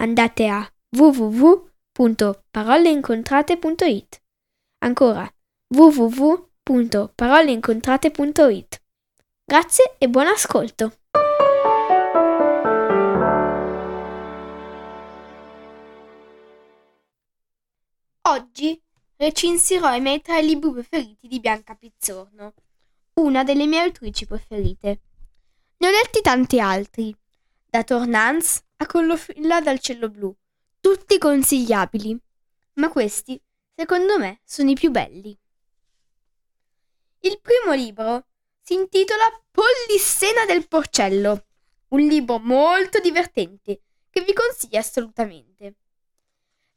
andate a www.paroleincontrate.it. Ancora www.paroleincontrate.it. Grazie e buon ascolto. Oggi recensirò i miei tre libri preferiti di Bianca Pizzorno, una delle mie autrici preferite. Ne ho letti tanti altri, da Tornance a Collofilla dal cielo blu, tutti consigliabili, ma questi, secondo me, sono i più belli. Il primo libro si intitola Pollissena del Porcello, un libro molto divertente che vi consiglio assolutamente.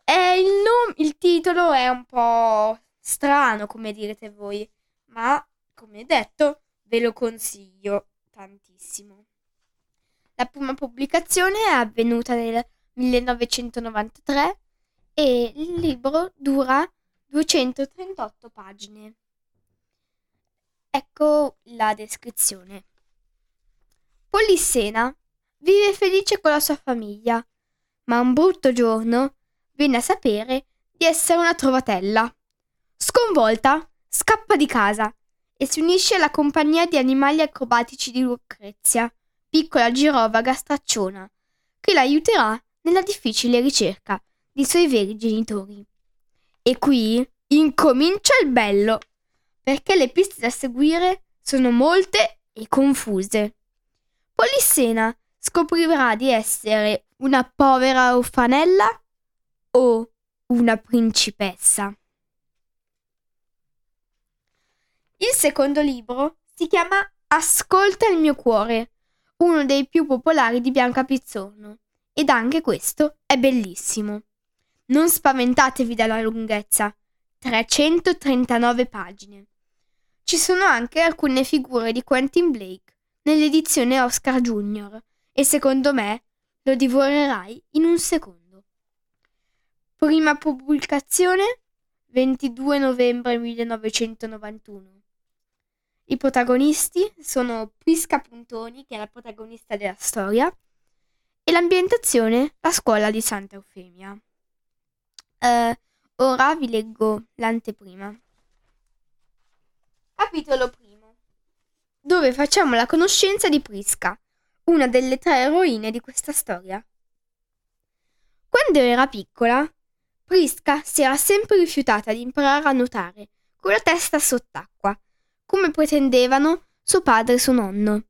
Il, nom- il titolo è un po' strano, come direte voi, ma come detto ve lo consiglio tantissimo. La prima pubblicazione è avvenuta nel 1993 e il libro dura 238 pagine. Ecco la descrizione. Polissena vive felice con la sua famiglia, ma un brutto giorno viene a sapere di essere una trovatella. Sconvolta, scappa di casa e si unisce alla compagnia di animali acrobatici di Lucrezia, piccola girovaga stracciona, che l'aiuterà nella difficile ricerca dei suoi veri genitori. E qui incomincia il bello, perché le piste da seguire sono molte e confuse. Polissena scoprirà di essere una povera orfanella o una principessa. Il secondo libro si chiama Ascolta il mio cuore, uno dei più popolari di Bianca Pizzorno, ed anche questo è bellissimo. Non spaventatevi dalla lunghezza, 339 pagine. Ci sono anche alcune figure di Quentin Blake nell'edizione Oscar Junior e secondo me lo divorerai in un secondo. Prima pubblicazione 22 novembre 1991. I protagonisti sono Prisca Puntoni, che è la protagonista della storia, e l'ambientazione la scuola di Santa Eufemia. Uh, ora vi leggo l'anteprima. Capitolo primo, dove facciamo la conoscenza di Prisca, una delle tre eroine di questa storia. Quando era piccola, Prisca si era sempre rifiutata di imparare a nuotare con la testa sott'acqua come pretendevano suo padre e suo nonno.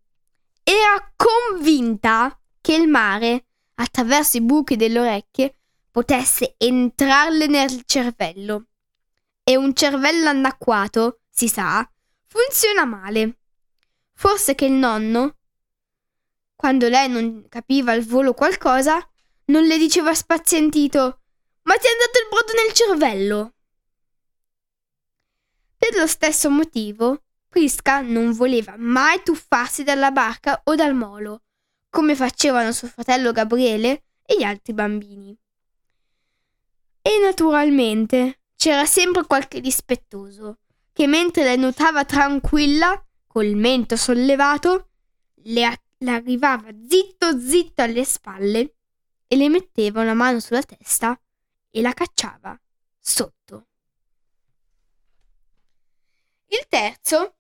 Era convinta che il mare, attraverso i buchi delle orecchie, potesse entrarle nel cervello. E un cervello anacquato, si sa, funziona male. Forse che il nonno, quando lei non capiva al volo qualcosa, non le diceva spazientito Ma ti è andato il brodo nel cervello? Per lo stesso motivo, Prisca non voleva mai tuffarsi dalla barca o dal molo, come facevano suo fratello Gabriele e gli altri bambini. E naturalmente c'era sempre qualche dispettoso che mentre lei nuotava tranquilla, col mento sollevato, le, le arrivava zitto zitto alle spalle e le metteva una mano sulla testa e la cacciava sotto. Il terzo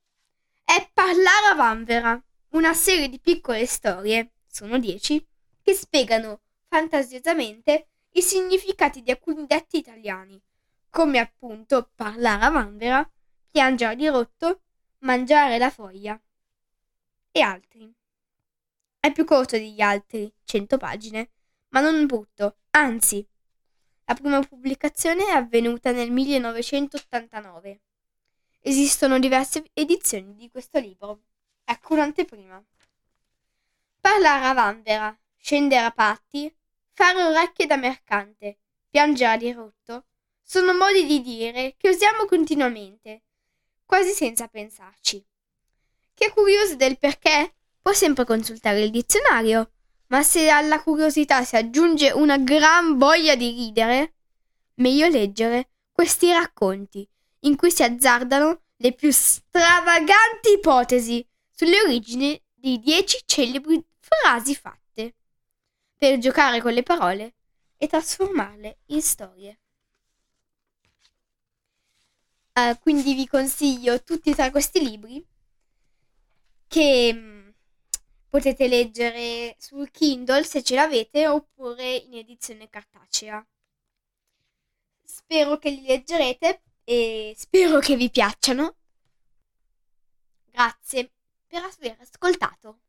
è Parlare a Vanvera, una serie di piccole storie, sono dieci, che spiegano fantasiosamente i significati di alcuni detti italiani, come appunto parlare a vanvera, piangere di rotto, mangiare la foglia e altri. È più corto degli altri, 100 pagine, ma non brutto, anzi. La prima pubblicazione è avvenuta nel 1989. Esistono diverse edizioni di questo libro. Ecco un'anteprima. Parlare a vanvera, scendere a patti, fare orecchie da mercante, piangere a dirotto, sono modi di dire che usiamo continuamente, quasi senza pensarci. Chi è curioso del perché può sempre consultare il dizionario, ma se alla curiosità si aggiunge una gran voglia di ridere, meglio leggere questi racconti in cui si azzardano le più stravaganti ipotesi sulle origini di dieci celebri frasi fatte per giocare con le parole e trasformarle in storie. Uh, quindi vi consiglio tutti e tre questi libri che um, potete leggere sul Kindle se ce l'avete oppure in edizione cartacea. Spero che li leggerete e spero che vi piacciono. Grazie per aver ascoltato.